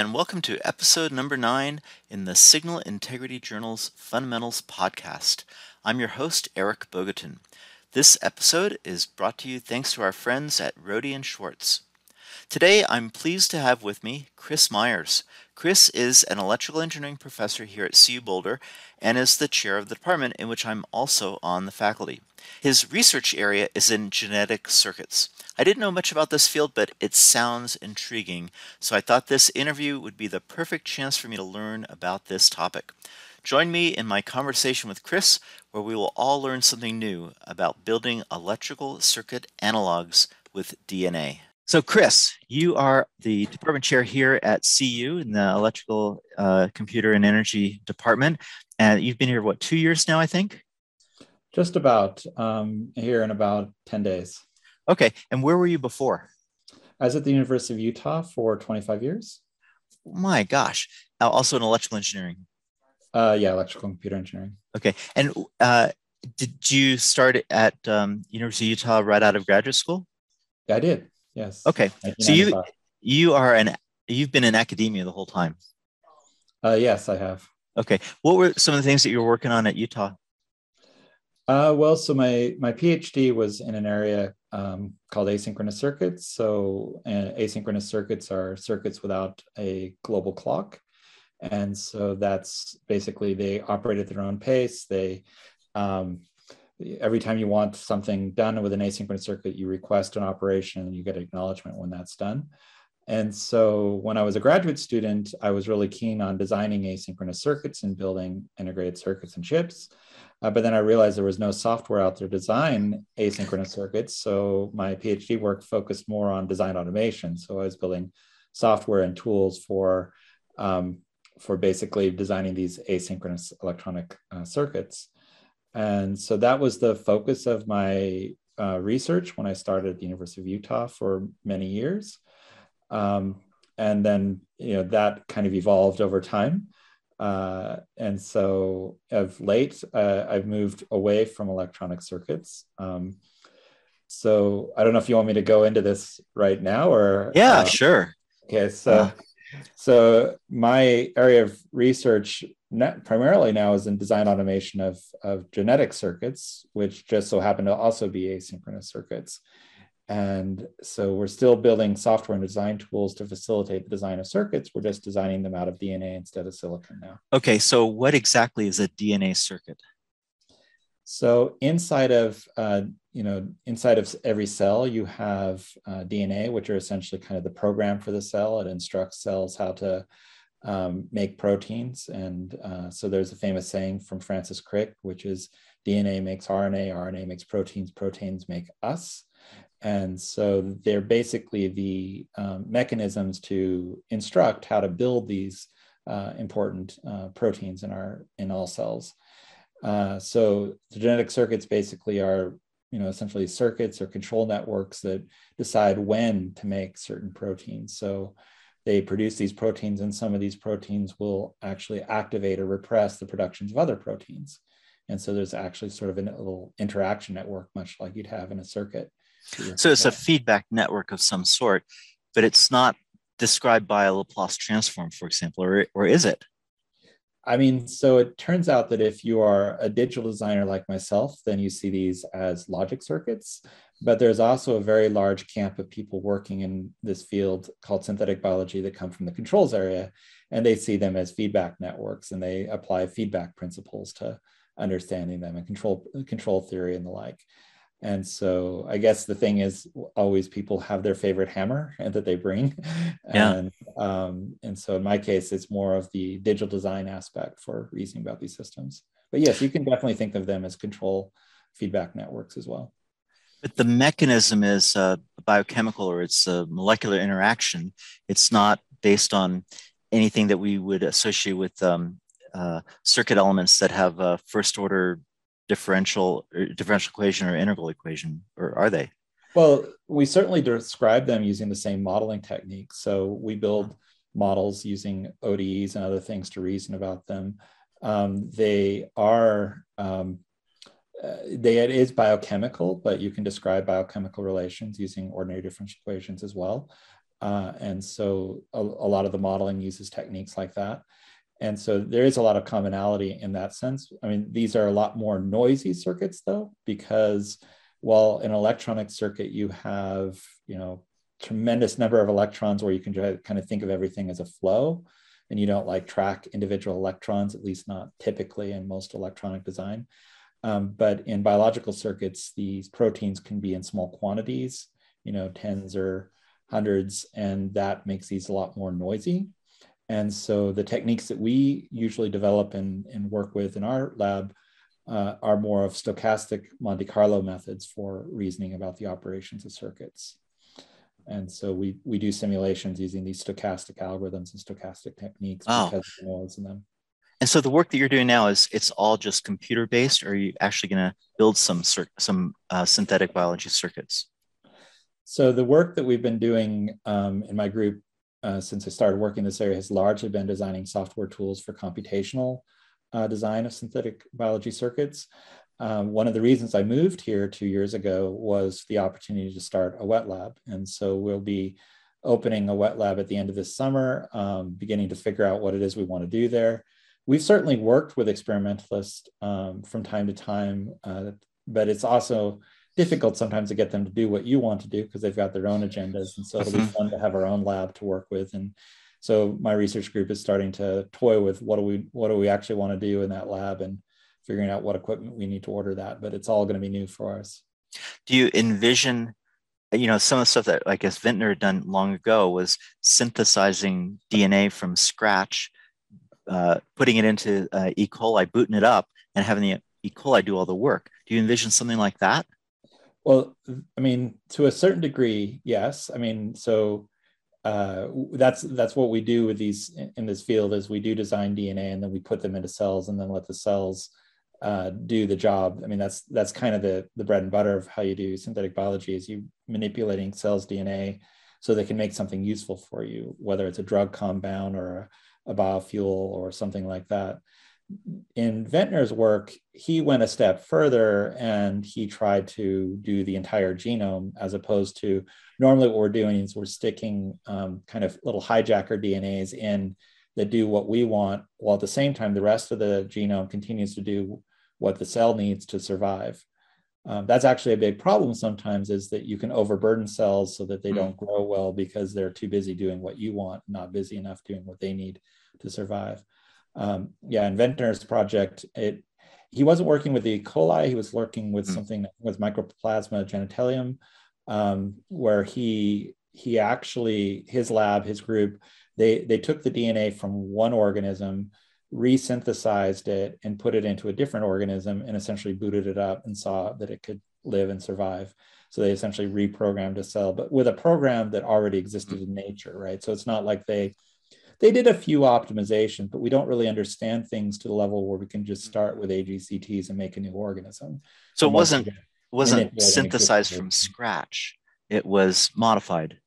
and welcome to episode number nine in the Signal Integrity Journal's Fundamentals podcast. I'm your host, Eric Bogatin. This episode is brought to you thanks to our friends at Rohde and Schwarz. Today, I'm pleased to have with me Chris Myers. Chris is an electrical engineering professor here at CU Boulder and is the chair of the department in which I'm also on the faculty. His research area is in genetic circuits. I didn't know much about this field, but it sounds intriguing, so I thought this interview would be the perfect chance for me to learn about this topic. Join me in my conversation with Chris, where we will all learn something new about building electrical circuit analogs with DNA. So, Chris, you are the department chair here at CU in the Electrical, uh, Computer, and Energy Department. And you've been here, what, two years now, I think? Just about um, here in about 10 days. Okay. And where were you before? I was at the University of Utah for 25 years. My gosh. Also in electrical engineering. Uh, yeah, electrical and computer engineering. Okay. And uh, did you start at um, University of Utah right out of graduate school? Yeah, I did. Yes. Okay. So you you are an you've been in academia the whole time. Uh, yes, I have. Okay. What were some of the things that you were working on at Utah? Uh, well, so my my PhD was in an area um, called asynchronous circuits. So uh, asynchronous circuits are circuits without a global clock, and so that's basically they operate at their own pace. They um, every time you want something done with an asynchronous circuit, you request an operation and you get acknowledgement when that's done. And so when I was a graduate student, I was really keen on designing asynchronous circuits and building integrated circuits and chips. Uh, but then I realized there was no software out there to design asynchronous circuits. So my PhD work focused more on design automation. So I was building software and tools for, um, for basically designing these asynchronous electronic uh, circuits. And so that was the focus of my uh, research when I started at the University of Utah for many years. Um, and then, you know, that kind of evolved over time. Uh, and so of late, uh, I've moved away from electronic circuits. Um, so I don't know if you want me to go into this right now or. Yeah, uh, sure. Okay, so. So my area of research primarily now is in design automation of, of genetic circuits, which just so happen to also be asynchronous circuits. And so we're still building software and design tools to facilitate the design of circuits. We're just designing them out of DNA instead of silicon now. Okay, so what exactly is a DNA circuit? So inside of uh, you know inside of every cell you have uh, DNA, which are essentially kind of the program for the cell. It instructs cells how to um, make proteins, and uh, so there's a famous saying from Francis Crick, which is DNA makes RNA, RNA makes proteins, proteins make us. And so they're basically the um, mechanisms to instruct how to build these uh, important uh, proteins in our in all cells. Uh, so the genetic circuits basically are, you know, essentially circuits or control networks that decide when to make certain proteins. So they produce these proteins, and some of these proteins will actually activate or repress the productions of other proteins. And so there's actually sort of a little interaction network, much like you'd have in a circuit. So it's a feedback network of some sort, but it's not described by a Laplace transform, for example, or, or is it? I mean, so it turns out that if you are a digital designer like myself, then you see these as logic circuits. But there's also a very large camp of people working in this field called synthetic biology that come from the controls area, and they see them as feedback networks, and they apply feedback principles to understanding them and control control theory and the like. And so I guess the thing is always people have their favorite hammer that they bring. Yeah. And, um, and so in my case, it's more of the digital design aspect for reasoning about these systems. But yes, you can definitely think of them as control feedback networks as well. But the mechanism is uh, biochemical or it's a molecular interaction. It's not based on anything that we would associate with um, uh, circuit elements that have a first order differential differential equation or integral equation, or are they? Well, we certainly describe them using the same modeling technique. So we build models using ODEs and other things to reason about them. Um, they are um, uh, they it is biochemical, but you can describe biochemical relations using ordinary differential equations as well. Uh, and so a, a, lot of the modeling uses techniques like that. And so there is a lot of commonality in that sense. I mean, these are a lot more noisy circuits though, because while in an electronic circuit, you have, you know, tremendous number of electrons where you can kind of think of everything as a flow and you don't like track individual electrons, at least not typically in most electronic design. Um, but in biological circuits, these proteins can be in small quantities, you know, tens or hundreds, and that makes these a lot more noisy. And so the techniques that we usually develop and, and work with in our lab uh, are more of stochastic Monte Carlo methods for reasoning about the operations of circuits. And so we, we do simulations using these stochastic algorithms and stochastic techniques oh. because of the noise in them. And so the work that you're doing now is it's all just computer based, or are you actually going to build some some uh, synthetic biology circuits? So the work that we've been doing um, in my group uh, since I started working in this area has largely been designing software tools for computational uh, design of synthetic biology circuits. Um, one of the reasons I moved here two years ago was the opportunity to start a wet lab. And so we'll be opening a wet lab at the end of this summer, um, beginning to figure out what it is we want to do there. We've certainly worked with experimentalists um, from time to time, uh, but it's also difficult sometimes to get them to do what you want to do because they've got their own agendas. And so it'll be mm-hmm. fun to have our own lab to work with. And so my research group is starting to toy with what do we what do we actually want to do in that lab and figuring out what equipment we need to order that. But it's all going to be new for us. Do you envision you know some of the stuff that I guess Vintner had done long ago was synthesizing DNA from scratch, uh, putting it into uh, E. coli, booting it up, and having the E. coli do all the work. Do you envision something like that? Well, I mean, to a certain degree, yes. I mean, so uh, that's that's what we do with these in this field is we do design DNA and then we put them into cells and then let the cells uh, do the job. I mean, that's that's kind of the the bread and butter of how you do synthetic biology is you manipulating cells DNA so they can make something useful for you, whether it's a drug compound or a, a biofuel or something like that in Vintner's work, he went a step further and he tried to do the entire genome as opposed to normally what we're doing is we're sticking um, kind of little hijacker DNAs in that do what we want, while at the same time, the rest of the genome continues to do what the cell needs to survive. Um, that's actually a big problem sometimes is that you can overburden cells so that they mm. don't grow well because they're too busy doing what you want, not busy enough doing what they need to survive um, yeah, Inventor's project, it he wasn't working with the E. coli. He was working with mm something with Mycoplasma genitalium, um, where he he actually his lab, his group, they they took the DNA from one organism, resynthesized it, and put it into a different organism, and essentially booted it up and saw that it could live and survive. So they essentially reprogrammed a cell, but with a program that already existed in nature, right? So it's not like they they did a few optimizations, but we don't really understand things to the level where we can just start with AGCTs and make a new organism. So it wasn't wasn't synthesized from scratch. It was modified.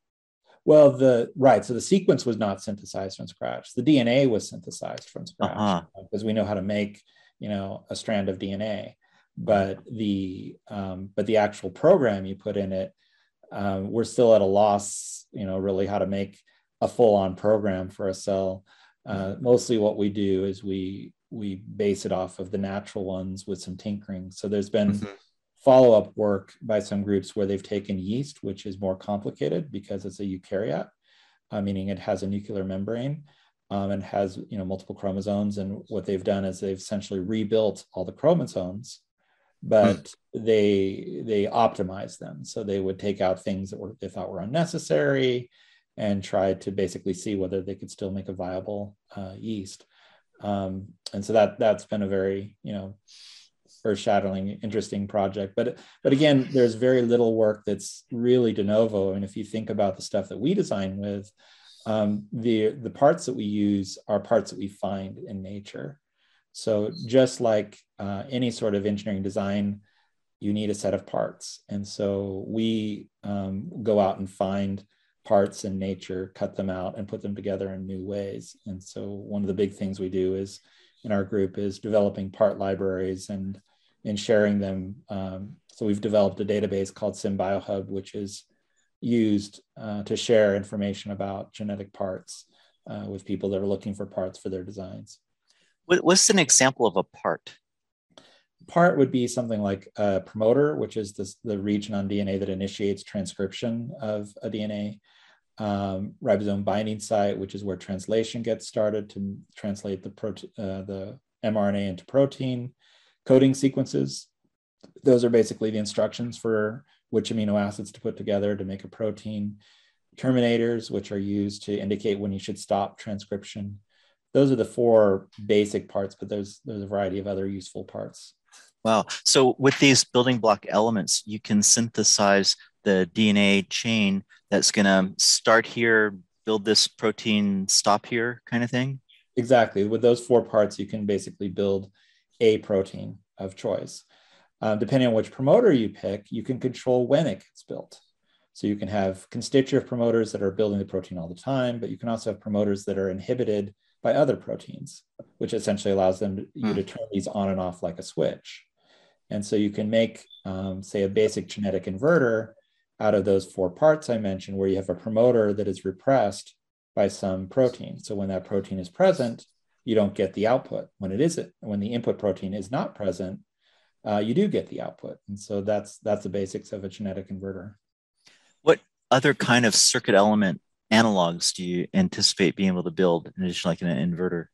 Well, the right. So the sequence was not synthesized from scratch. The DNA was synthesized from scratch uh-huh. because we know how to make, you know, a strand of DNA. But the um, but the actual program you put in it, um, we're still at a loss, you know, really how to make a full-on program for a cell. Uh, mostly what we do is we we base it off of the natural ones with some tinkering. So there's been mm-hmm. Follow-up work by some groups where they've taken yeast, which is more complicated because it's a eukaryote, uh, meaning it has a nuclear membrane um, and has you know multiple chromosomes. And what they've done is they've essentially rebuilt all the chromosomes, but mm. they they optimize them. So they would take out things that were they thought were unnecessary and try to basically see whether they could still make a viable uh, yeast. Um, and so that that's been a very you know earth-shattering, interesting project. But but again, there's very little work that's really de novo. I And if you think about the stuff that we design with, um, the the parts that we use are parts that we find in nature. So just like uh, any sort of engineering design, you need a set of parts. And so we um, go out and find parts in nature, cut them out, and put them together in new ways. And so, one of the big things we do is in our group is developing part libraries and and sharing them. Um, so we've developed a database called SynBioHub, which is used uh, to share information about genetic parts uh, with people that are looking for parts for their designs. What's an example of a part? Part would be something like a promoter, which is this, the region on DNA that initiates transcription of a DNA. Um, ribosome binding site, which is where translation gets started to translate the, uh, the mRNA into protein. Coding sequences, those are basically the instructions for which amino acids to put together to make a protein. Terminators, which are used to indicate when you should stop transcription. Those are the four basic parts, but there's there's a variety of other useful parts. Wow. So with these building block elements, you can synthesize the DNA chain that's going to start here, build this protein, stop here kind of thing? Exactly. With those four parts, you can basically build a protein of choice. Um, depending on which promoter you pick, you can control when it gets built. So you can have constitutive promoters that are building the protein all the time, but you can also have promoters that are inhibited by other proteins, which essentially allows them to, you hmm. to turn these on and off like a switch. And so you can make, um, say, a basic genetic inverter out of those four parts I mentioned, where you have a promoter that is repressed by some protein. So when that protein is present, you don't get the output. When it isn't, when the input protein is not present, uh, you do get the output. And so that's that's the basics of a genetic inverter. What other kind of circuit element analogs do you anticipate being able to build in addition like an inverter?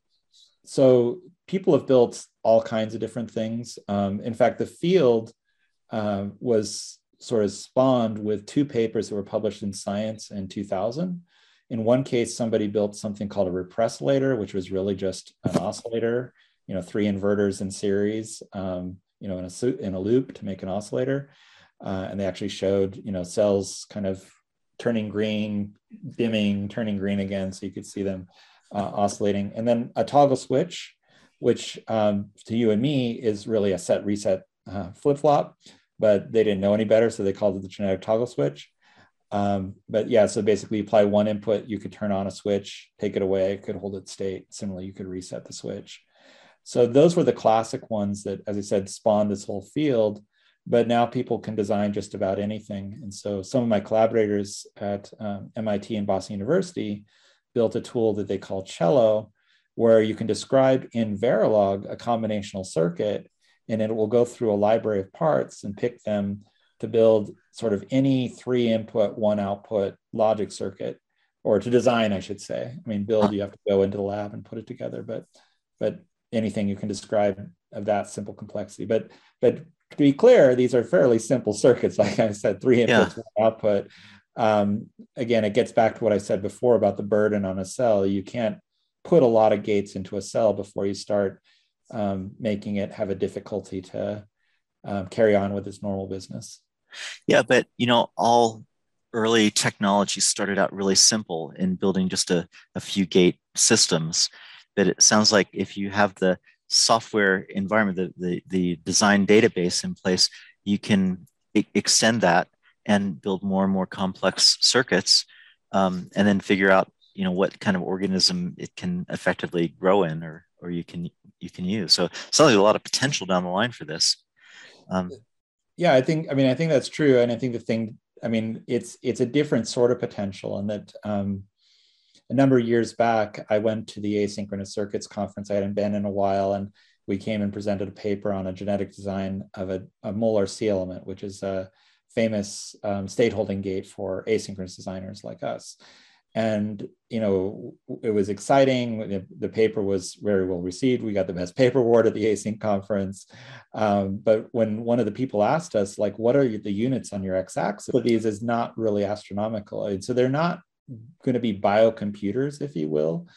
So people have built all kinds of different things. Um, in fact, the field uh, was sort of spawned with two papers that were published in Science in 2000. In one case, somebody built something called a repressilator, which was really just an oscillator, you know, three inverters in series, um, you know, in a, in a loop to make an oscillator. Uh, and they actually showed, you know, cells kind of turning green, dimming, turning green again, so you could see them uh, oscillating. And then a toggle switch, which um, to you and me is really a set reset uh, flip flop but they didn't know any better, so they called it the genetic toggle switch. Um, but yeah, so basically, apply one input, you could turn on a switch, take it away, it could hold its state. Similarly, you could reset the switch. So those were the classic ones that, as I said, spawned this whole field. But now people can design just about anything. And so some of my collaborators at um, MIT and Boston University built a tool that they call Cello, where you can describe in Verilog a combinational circuit and it will go through a library of parts and pick them to build sort of any three input, one output logic circuit, or to design, I should say. I mean, build, you have to go into the lab and put it together, but but anything you can describe of that simple complexity. But but to be clear, these are fairly simple circuits. Like I said, three inputs, yeah. one output. Um, again, it gets back to what I said before about the burden on a cell. You can't put a lot of gates into a cell before you start um, making it have a difficulty to um, carry on with its normal business. Yeah, but you know, all early technology started out really simple in building just a, a few gate systems. But it sounds like if you have the software environment, the, the, the design database in place, you can I- extend that and build more and more complex circuits um, and then figure out you know what kind of organism it can effectively grow in or or you can you can use. So sounds a lot of potential down the line for this. Um, yeah, I think I mean I think that's true, and I think the thing I mean it's it's a different sort of potential, and that um, a number of years back I went to the asynchronous circuits conference. I hadn't been in a while, and we came and presented a paper on a genetic design of a, a molar-C element, which is a famous um, state holding gate for asynchronous designers like us and you know it was exciting. The, paper was very well received. We got the best paper award at the async conference. Um, but when one of the people asked us like what are the units on your x-axis these is not really astronomical. And so they're not going to be biocomputers if you will.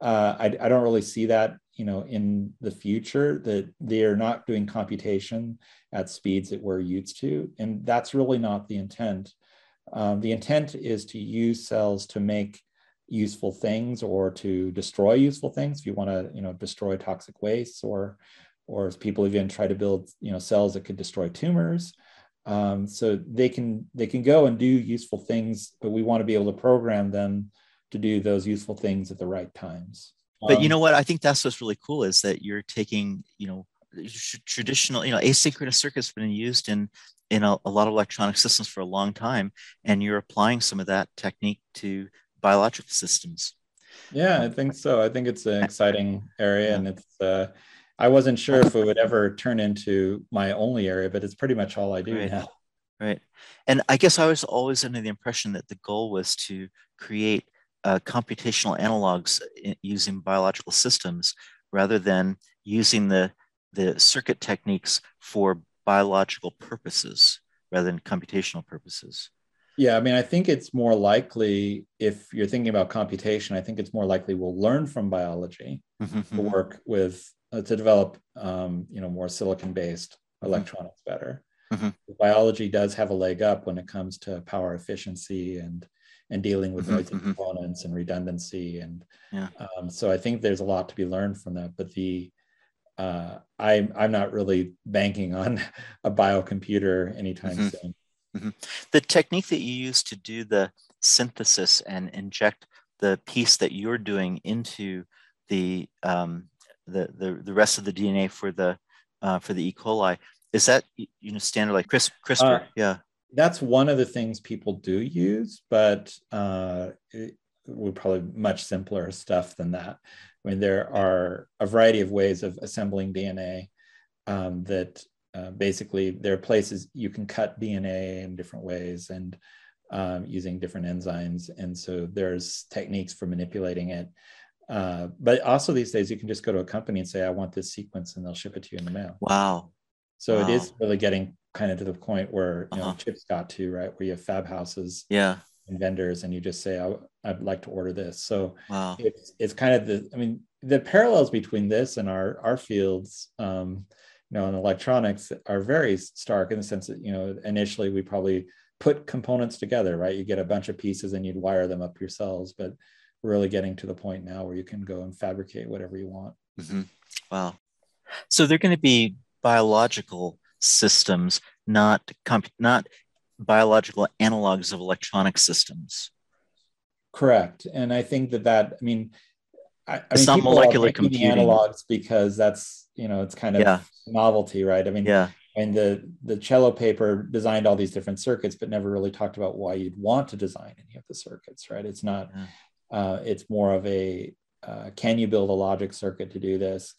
Uh, I, I don't really see that you know in the future that they are not doing computation at speeds that we're used to. And that's really not the intent um, the intent is to use cells to make useful things or to destroy useful things. If you want to, you know, destroy toxic wastes, or or people even try to build, you know, cells that could destroy tumors. Um, so they can they can go and do useful things, but we want to be able to program them to do those useful things at the right times. But um, you know what? I think that's what's really cool is that you're taking, you know, traditional, you know, asynchronous circuits been used in in a, a lot of electronic systems for a long time, and you're applying some of that technique to biological systems. Yeah, I think so. I think it's an exciting area, and it's. Uh, I wasn't sure if it would ever turn into my only area, but it's pretty much all I do right. now. Right, and I guess I was always under the impression that the goal was to create uh, computational analogs using biological systems rather than using the the circuit techniques for biological purposes rather than computational purposes. Yeah, I mean, I think it's more likely if you're thinking about computation, I think it's more likely we'll learn from biology mm-hmm. to work with uh, to develop, um, you know, more silicon-based mm-hmm. electronics better. Mm-hmm. Biology does have a leg up when it comes to power efficiency and and dealing with mm-hmm, noisy mm-hmm. components and redundancy. And yeah. um, so I think there's a lot to be learned from that. But the uh, I'm I'm not really banking on a biocomputer anytime mm-hmm. soon. Mm-hmm. The technique that you use to do the synthesis and inject the piece that you're doing into the um, the, the the rest of the DNA for the uh, for the E. coli is that you know standard like CRISPR? CRISPR? Uh, yeah, that's one of the things people do use, but uh, it would probably much simpler stuff than that. I mean, there are a variety of ways of assembling DNA um, that uh, basically there are places you can cut DNA in different ways and um, using different enzymes. And so there's techniques for manipulating it. Uh, but also these days you can just go to a company and say, I want this sequence and they'll ship it to you in the mail. Wow. So wow. it is really getting kind of to the point where you uh-huh. know chips got to, right? Where you have fab houses. Yeah. And vendors and you just say, I, I'd like to order this. So wow. it's, it's kind of the, I mean, the parallels between this and our, our fields, um, you know, in electronics are very stark in the sense that, you know, initially we probably put components together, right? You get a bunch of pieces and you'd wire them up yourselves, but we're really getting to the point now where you can go and fabricate whatever you want. Mm-hmm. Wow. So they're going to be biological systems, not comp- not biological analogs of electronic systems. Correct, and I think that that I mean, I, I mean, not molecular computing analogs because that's you know it's kind of yeah. novelty, right? I mean, yeah. And the the cello paper designed all these different circuits, but never really talked about why you'd want to design any of the circuits, right? It's not. Yeah. Uh, it's more of a uh, can you build a logic circuit to do this?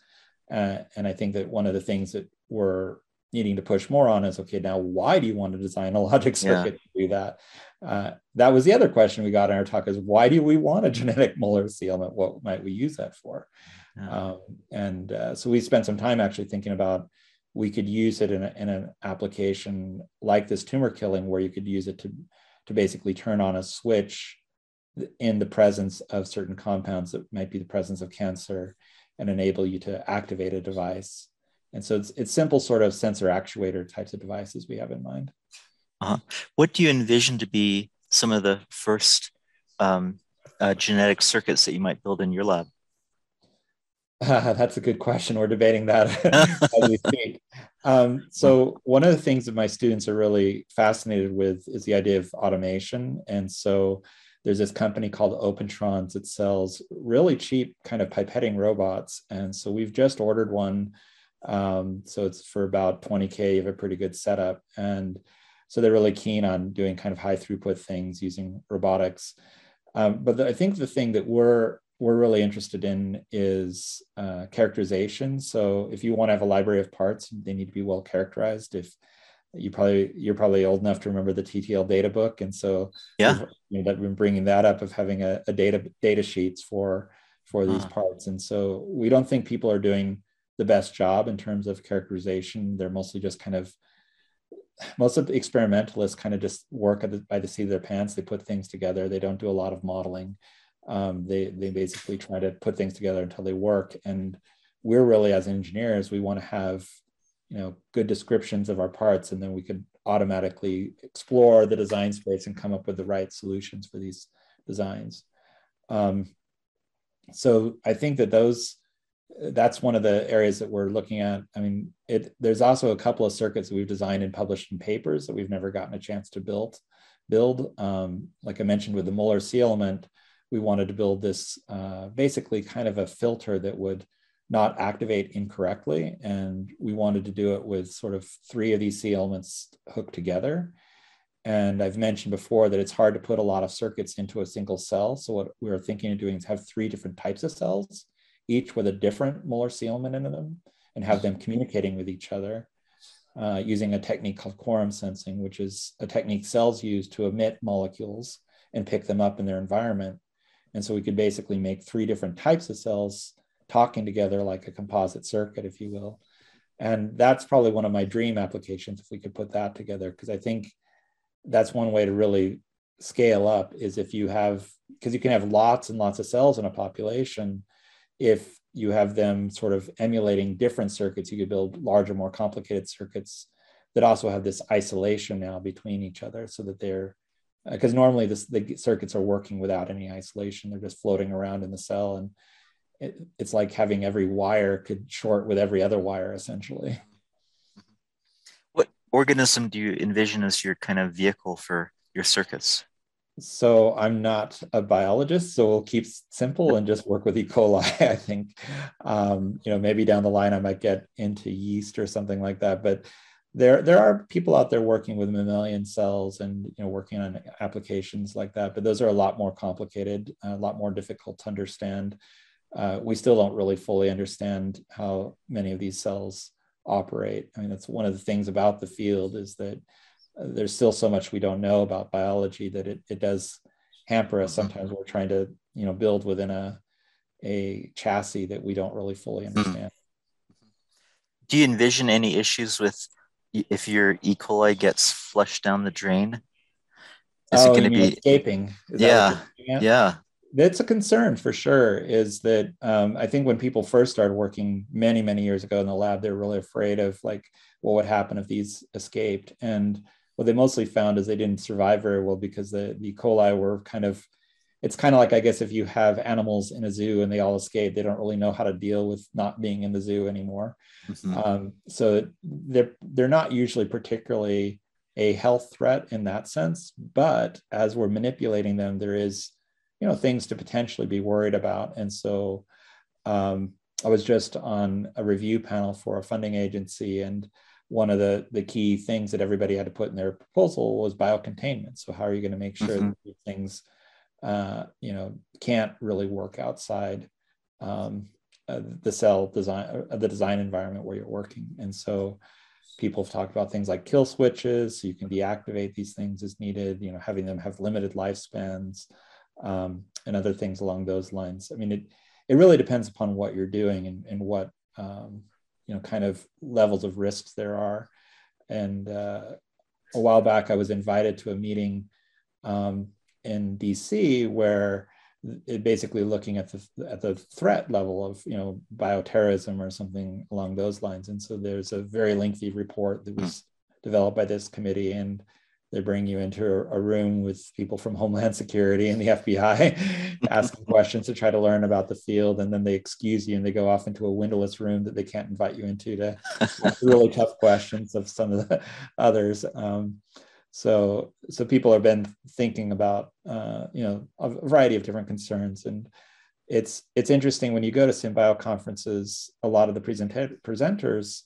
Uh, and I think that one of the things that we're needing to push more on is okay now why do you want to design a logic circuit yeah. to do that uh, that was the other question we got in our talk is why do we want a genetic molar sealant what might we use that for yeah. um, and uh, so we spent some time actually thinking about we could use it in, a, in an application like this tumor killing where you could use it to to basically turn on a switch in the presence of certain compounds that might be the presence of cancer and enable you to activate a device and so it's, it's simple sort of sensor actuator types of devices we have in mind. Uh-huh. What do you envision to be some of the first um, uh, genetic circuits that you might build in your lab? Uh, that's a good question. We're debating that as we speak. Um, so one of the things that my students are really fascinated with is the idea of automation. And so there's this company called Opentrons that sells really cheap kind of pipetting robots. And so we've just ordered one um, so it's for about 20K, you have a pretty good setup. And so they're really keen on doing kind of high throughput things using robotics. Um, but the, I think the thing that we're we're really interested in is uh, characterization. So if you want to have a library of parts, they need to be well characterized. If you probably you're probably old enough to remember the TTL data book, and so yeah, you know, that been bringing that up of having a, a data data sheets for for these uh. parts. And so we don't think people are doing the best job in terms of characterization. They're mostly just kind of most of the experimentalists kind of just work the, by the seat of their pants. They put things together. They don't do a lot of modeling. Um, they they basically try to put things together until they work. And we're really as engineers, we want to have you know good descriptions of our parts, and then we could automatically explore the design space and come up with the right solutions for these designs. Um, so I think that those that's one of the areas that we're looking at. I mean, it, there's also a couple of circuits that we've designed and published in papers that we've never gotten a chance to build. Build, um, like I mentioned with the Muller element, we wanted to build this uh, basically kind of a filter that would not activate incorrectly. And we wanted to do it with sort of three of these C elements hooked together. And I've mentioned before that it's hard to put a lot of circuits into a single cell. So what we were thinking of doing is have three different types of cells, each with a different molar C element in them, and have them communicating with each other uh, using a technique called quorum sensing, which is a technique cells use to emit molecules and pick them up in their environment. And so we could basically make three different types of cells talking together like a composite circuit, if you will. And that's probably one of my dream applications if we could put that together, because I think that's one way to really scale up is if you have, because you can have lots and lots of cells in a population. If you have them sort of emulating different circuits, you could build larger, more complicated circuits that also have this isolation now between each other so that they're because uh, normally this, the circuits are working without any isolation they're just floating around in the cell and it, it's like having every wire could short with every other wire essentially. What organism do you envision as your kind of vehicle for your circuits? So I'm not a biologist, so we'll keep simple and just work with E. coli. I think, um, you know, maybe down the line I might get into yeast or something like that. But there, there are people out there working with mammalian cells and you know working on applications like that. But those are a lot more complicated, a lot more difficult to understand uh, we still don't really fully understand how many of these cells operate. I mean, that's one of the things about the field is that there's still so much we don't know about biology that it, it does hamper us. Mm-hmm. Sometimes we're trying to, you know, build within a, a chassis that we don't really fully mm-hmm. understand. Do you envision any issues with if your E. coli gets flushed down the drain? Is oh, it going to be escaping? Is yeah, yeah that's a concern for sure is that um, i think when people first started working many many years ago in the lab they're really afraid of like what would happen if these escaped and what they mostly found is they didn't survive very well because the, the e. coli were kind of it's kind of like i guess if you have animals in a zoo and they all escape they don't really know how to deal with not being in the zoo anymore. Mm-hmm. um, so they're they're not usually particularly a health threat in that sense but as we're manipulating them there is you know things to potentially be worried about. And so um, i was just on a review panel for a funding agency and one of the the key things that everybody had to put in their proposal was biocontainment so how are you going to make sure mm-hmm. that things uh, you know can't really work outside um, uh, the cell design uh, the design environment where you're working and so people have talked about things like kill switches so you can deactivate these things as needed you know having them have limited lifespans um, and other things along those lines. I mean, it it really depends upon what you're doing and, and what um, you know kind of levels of risks there are. And uh, a while back, I was invited to a meeting um, in DC where it basically looking at the at the threat level of you know bioterrorism or something along those lines. And so there's a very lengthy report that was developed by this committee and they bring you into a, room with people from Homeland Security and the FBI asking questions to try to learn about the field. And then they excuse you and they go off into a windowless room that they can't invite you into to ask really tough questions of some of the others. Um, so, so people have been thinking about, uh, you know, a variety of different concerns. And it's, it's interesting when you go to SynBio conferences, a lot of the present- presenters,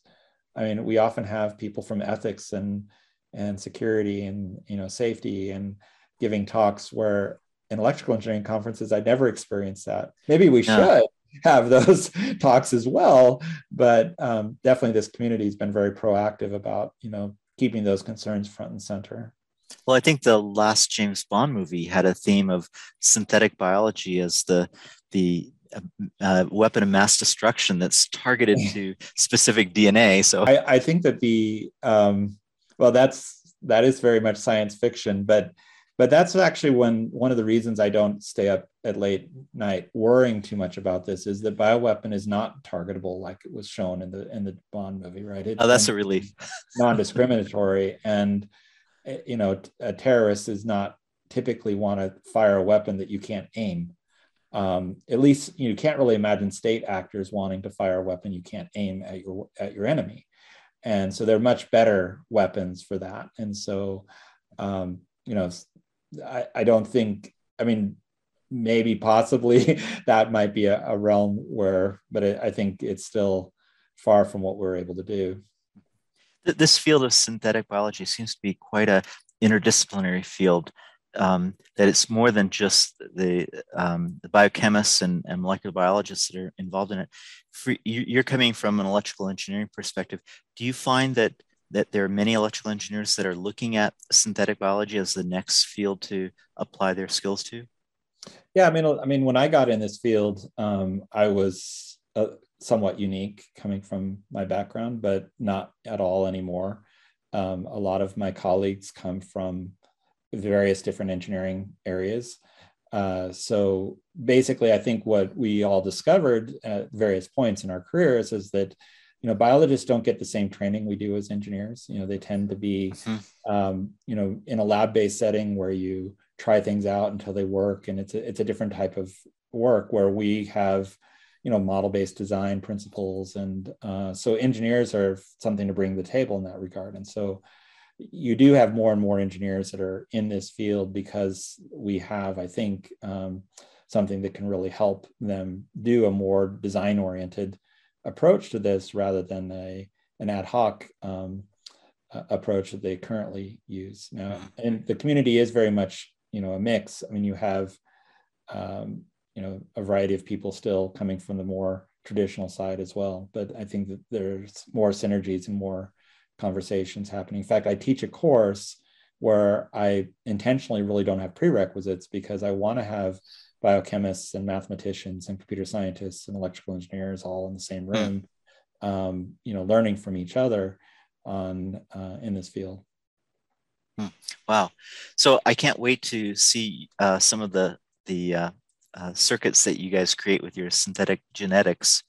I mean, we often have people from ethics and and security and you know safety and giving talks where in electrical engineering conferences i never experienced that. Maybe we should have those talks as well but um, definitely this community has been very proactive about you know keeping those concerns front and center. Well i think the last james bond movie had a theme of synthetic biology as the the uh, weapon of mass destruction that's targeted to specific DNA. So. I, I think that the um, well that's that is very much science fiction but but that's actually when one of the reasons i don't stay up at late night worrying too much about this is that bioweapon is not targetable like it was shown in the in the bond movie right? It, oh that's a relief. non-discriminatory and you know a terrorist is not typically want to fire a weapon that you can't aim. Um, at least you can't really imagine state actors wanting to fire a weapon you can't aim at your at your enemy and so they're much better weapons for that and so um, you know I, I don't think i mean maybe possibly that might be a, a realm where, but it, I think it's still far from what we're able to do. This field of synthetic biology seems to be quite a interdisciplinary field. Um, that it's more than just the, um, the biochemists and, and, molecular biologists that are involved in it. For, you, you're coming from an electrical engineering perspective. Do you find that that there are many electrical engineers that are looking at synthetic biology as the next field to apply their skills to? Yeah, I mean, I mean, when I got in this field, um, I was uh, somewhat unique coming from my background, but not at all anymore. Um, a lot of my colleagues come from various different engineering areas. Uh, so basically, I think what we all discovered at various points in our careers is that you know biologists don't get the same training we do as engineers. You know, they tend to be mm-hmm. um, you know in a lab-based setting where you try things out until they work, and it's a, it's a different type of work where we have you know model-based design principles, and uh, so engineers are something to bring to the table in that regard. And so you do have more and more engineers that are in this field because we have, I think, um, something that can really help them do a more design oriented approach to this rather than a an ad hoc um, approach that they currently use now. Mm-hmm. And the community is very much, you know, a mix. I mean, you have, um, you know, a variety of people still coming from the more traditional side as well. But I think that there's more synergies and more conversations happening. In fact, I teach a course where I intentionally really don't have prerequisites because I want to have biochemists and mathematicians and computer scientists and electrical engineers all in the same hmm. room, um, you know, learning from each other on uh, in this field. Hmm. Wow! So I can't wait to see uh, some of the the uh, uh circuits that you guys create with your synthetic genetics.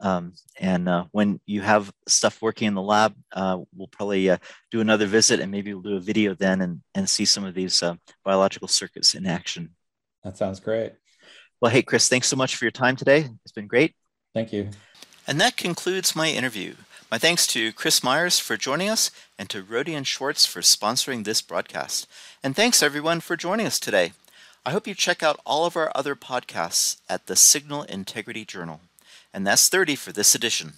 Um, and uh, when you have stuff working in the lab, uh, we'll probably uh, do another visit and maybe we'll do a video then and, and see some of these uh, biological circuits in action. That sounds great. Well, hey, Chris, thanks so much for your time today. It's been great. Thank you. And that concludes my interview. My thanks to Chris Myers for joining us and to Rohde and Schwarz for sponsoring this broadcast. And thanks everyone for joining us today. I hope you check out all of our other podcasts at the Signal Integrity Journal and that's 30 for this edition.